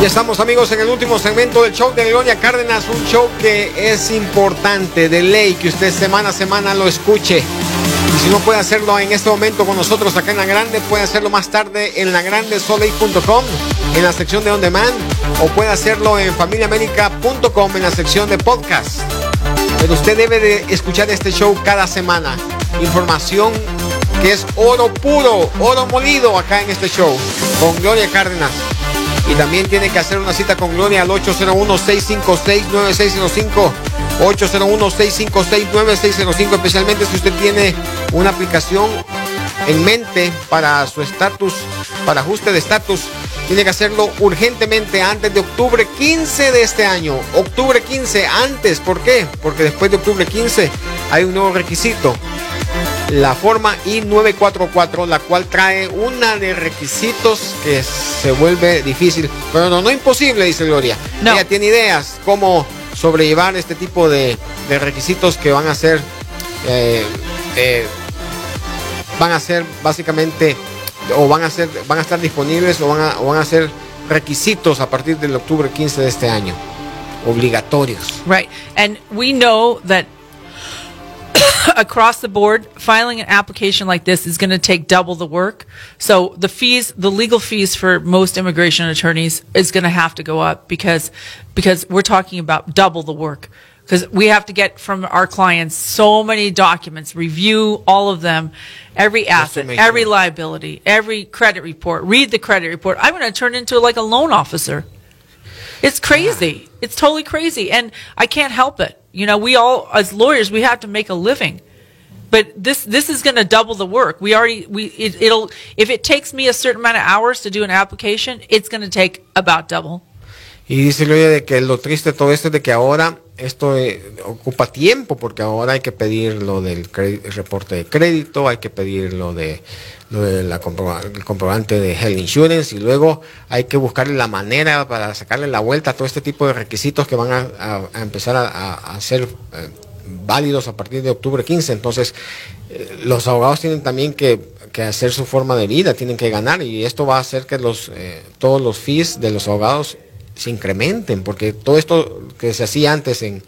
Ya estamos amigos en el último segmento del show de Gloria Cárdenas, un show que es importante, de ley, que usted semana a semana lo escuche. Y si no puede hacerlo en este momento con nosotros acá en La Grande, puede hacerlo más tarde en lagrandesoleil.com, en la sección de On Demand, o puede hacerlo en familiaamérica.com, en la sección de podcast. Pero usted debe de escuchar este show cada semana. Información que es oro puro, oro molido acá en este show, con Gloria Cárdenas. Y también tiene que hacer una cita con Gloria al 801-656-9605. 801-656-9605, especialmente si usted tiene una aplicación en mente para su estatus, para ajuste de estatus. Tiene que hacerlo urgentemente antes de octubre 15 de este año. Octubre 15, antes. ¿Por qué? Porque después de octubre 15 hay un nuevo requisito la forma I-944, la cual trae una de requisitos que se vuelve difícil, pero no, no imposible, dice Gloria. No. Ella tiene ideas cómo sobrellevar este tipo de, de requisitos que van a ser, eh, eh, van a ser básicamente, o van a ser, van a estar disponibles o van a, o van a ser requisitos a partir del octubre 15 de este año, obligatorios. Right. And we know that across the board, filing an application like this is going to take double the work. So the fees, the legal fees for most immigration attorneys is going to have to go up because, because we're talking about double the work. Because we have to get from our clients so many documents, review all of them, every asset, every sure. liability, every credit report, read the credit report. I'm going to turn into like a loan officer. It's crazy. It's totally crazy. And I can't help it. You know, we all, as lawyers, we have to make a living. But this, this is going to double the work. We already, we, it, it'll, if it takes me a certain amount of hours to do an application, it's going to take about double. Y dice Gloria de que lo triste de todo esto es de que ahora esto eh, ocupa tiempo porque ahora hay que pedir lo del reporte de crédito, hay que pedir lo de lo de la comproba- el comprobante de Health Insurance y luego hay que buscarle la manera para sacarle la vuelta a todo este tipo de requisitos que van a, a- a empezar a, a- ser eh, válidos a partir de octubre 15. Entonces, eh, los abogados tienen también que, que hacer su forma de vida, tienen que ganar y esto va a hacer que los eh, todos los fees de los abogados se incrementen, porque todo esto que se hacía antes en,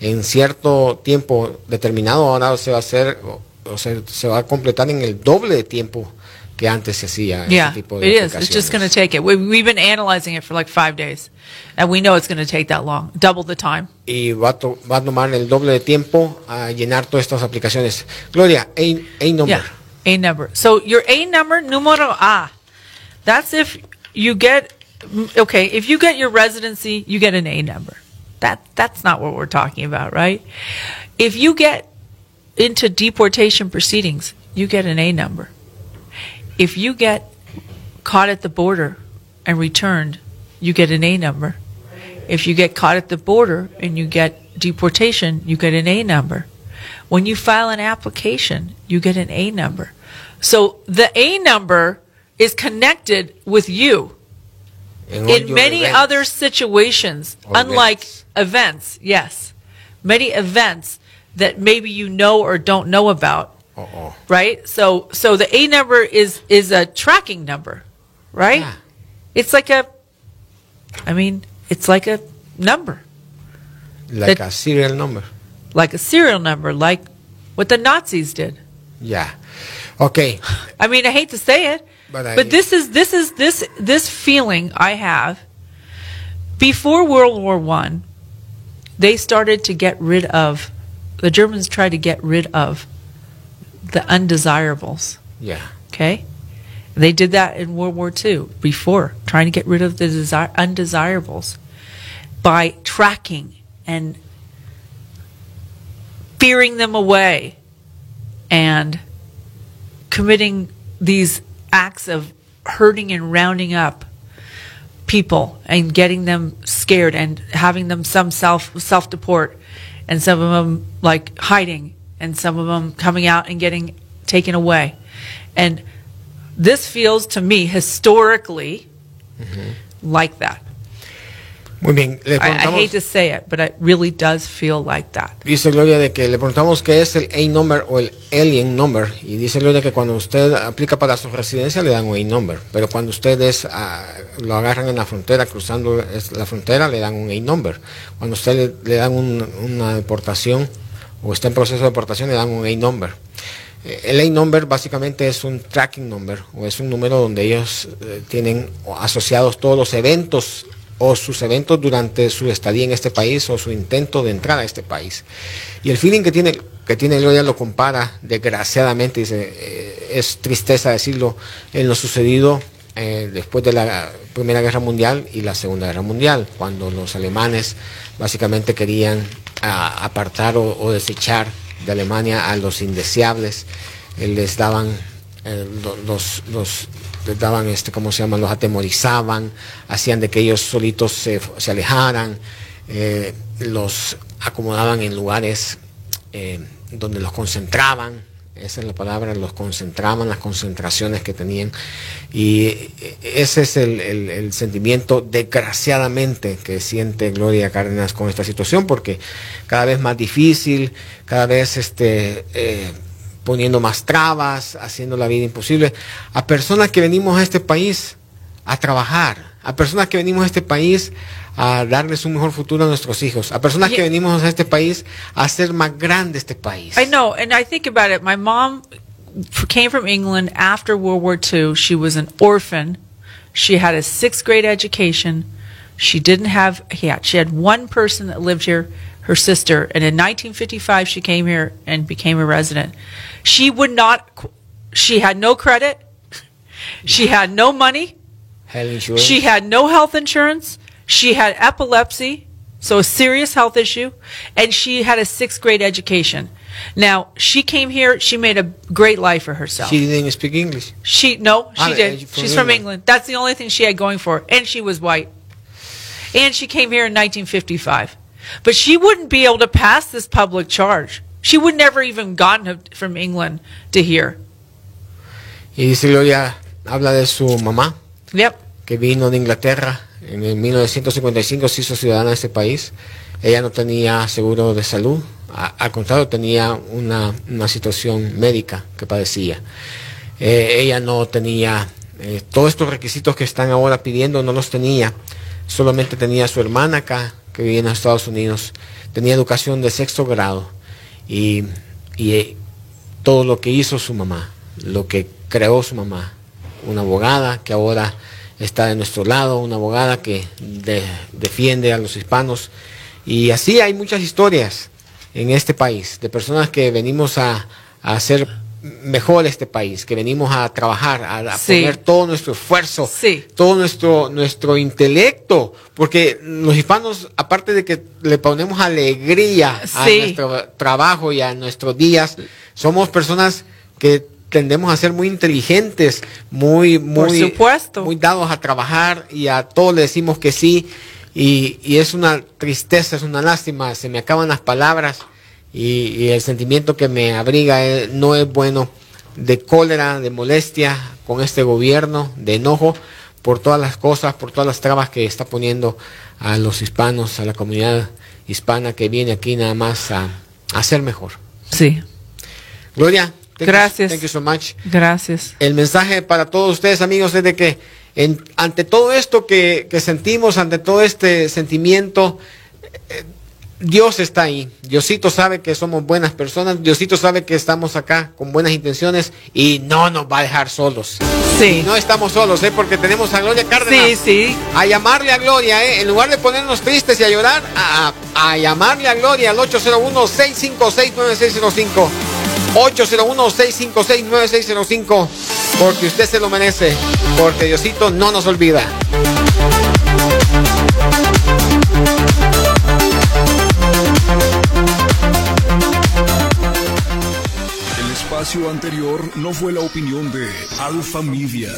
en cierto tiempo determinado ahora se va a hacer o, se, se va a completar en el doble de tiempo que antes se hacía Yeah, ese tipo de is. It's just going to take it. We, we've been analyzing it for like five days, and we know it's going to take that long, double the time. y va a, to- va a tomar el doble de tiempo a llenar todas estas aplicaciones. Gloria, A, A number. Yeah, A number. So your A number, numero A. That's if you get mm, okay. If you get your residency, you get an A number. That that's not what we're talking about, right? If you get into deportation proceedings, you get an A number. If you get caught at the border and returned, you get an A number. If you get caught at the border and you get deportation, you get an A number. When you file an application, you get an A number. So the A number is connected with you in many events. other situations, Or unlike events. events. yes. Many events that maybe you know or don't know about, Uh-oh. right? So so the A number is is a tracking number, right? Yeah. It's like a I mean, it's like a number, Like That- a serial number. like a serial number, like what the Nazis did. Yeah. Ok. I mean, I hate to say it, But but, this is this is this this feeling I have. Before World War One, they started to get rid of the Germans tried to get rid of the undesirables. Yeah. Okay, they did that in World War II before trying to get rid of the desi- undesirables by tracking and fearing them away and committing these acts of hurting and rounding up people and getting them scared and having them some self self deport and some of them like hiding and some of them coming out and getting taken away. And this feels to me historically like that. Muy bien, le I, I hate to say it but it really does feel like that. Dice Gloria de que le preguntamos qué es el A-number o el alien number y dice Gloria que cuando usted aplica para su residencia le dan un A-number, pero cuando ustedes ah, lo agarran en la frontera, cruzando la frontera, le dan un A-number. Cuando usted le, le dan un- una deportación o está en proceso de deportación, le dan un A-number. Eh, El A-number básicamente es un tracking number o es un número donde ellos eh, tienen asociados todos los eventos o sus eventos durante su estadía en este país o su intento de entrar a este país. Y el feeling que tiene, que tiene Gloria lo compara, desgraciadamente, dice, eh, es tristeza decirlo, en lo sucedido después de la Primera Guerra Mundial y la Segunda Guerra Mundial, cuando los alemanes básicamente querían ah, apartar o, desechar de Alemania a los indeseables, eh, les daban eh, lo- los, los les daban este cómo se llama los atemorizaban hacían de que ellos solitos se, se alejaran eh, los acomodaban en lugares donde los concentraban esa es la palabra los concentraban las concentraciones que tenían. Y ese es el, el- el sentimiento desgraciadamente que siente Gloria Cárdenas con esta situación porque cada vez más difícil cada vez este eh, poniendo más trabas, haciendo la vida imposible, a personas que venimos a este país a trabajar, a personas que venimos a este país a darles un mejor futuro a nuestros hijos, a personas que venimos a este país a hacer más grande este país. I know, and I think about it. My mom came from England after World War II. She was an orphan. She had a sixth grade education. She didn't have, yeah, she had one person that lived here, her sister. And in 1955, she came here and became a resident. She would not, she had no credit. She had no money. Health insurance. She had no health insurance. She had epilepsy, so a serious health issue, and she had a sixth grade education. Now, she came here, she made a great life for herself. She didn't speak English. She no, she Ah, did. from She's from England. England. That's the only thing she had going for her, and she was white. And she came here in 1955. But she wouldn't be able to pass this public charge. She would never even gotten from England to here. Y dice Gloria, habla de su mamá, Yep. Que vino de Inglaterra en el 1955, se hizo ciudadana de este país. Ella no tenía seguro de salud, al contrario, tenía una, una situación médica que padecía. Eh, ella no tenía eh, todos estos requisitos que están ahora pidiendo, no los tenía. Solamente tenía a su hermana acá, que vivía en Estados Unidos. Tenía educación de sexto grado. Y, y, eh, todo lo que hizo su mamá, lo que creó su mamá, una abogada que ahora está de nuestro lado, una abogada que de- defiende a los hispanos. Y así hay muchas historias en este país de personas que venimos a, a hacer mejor este país, que venimos a trabajar, a, a Sí. poner todo nuestro esfuerzo, Sí. todo nuestro, nuestro intelecto, porque los hispanos, aparte de que le ponemos alegría a nuestro trabajo y a nuestros días, somos personas que tendemos a ser muy inteligentes, muy, Por muy, supuesto. muy dados a trabajar y a todo le decimos que sí. Y, y es una tristeza, es una lástima, se me acaban las palabras y, y el sentimiento que me abriga eh, no es bueno de cólera, de molestia con este gobierno, de enojo por todas las cosas, por todas las trabas que está poniendo a los hispanos, a la comunidad hispana que viene aquí nada más a, a ser mejor. Sí. Gloria, thank you- Gracias. thank you so much. Gracias. El mensaje para todos ustedes, amigos, es de que en- ante todo esto que, que sentimos, ante todo este sentimiento, eh, Dios está ahí. Diosito sabe que somos buenas personas. Diosito sabe que estamos acá con buenas intenciones y no nos va a dejar solos. Sí. Y no estamos solos, ¿eh? porque tenemos a Gloria Cárdenas. Sí, sí. A llamarle a Gloria, ¿eh? en lugar de ponernos tristes y a llorar, a, a- a llamarle a Gloria al 801-656-9605. 801-656-9605. Porque usted se lo merece. Porque Diosito no nos olvida. El espacio anterior no fue la opinión de Alfa Media.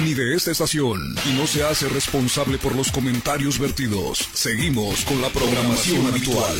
ni de esta estación y no se hace responsable por los comentarios vertidos. Seguimos con la programación habitual.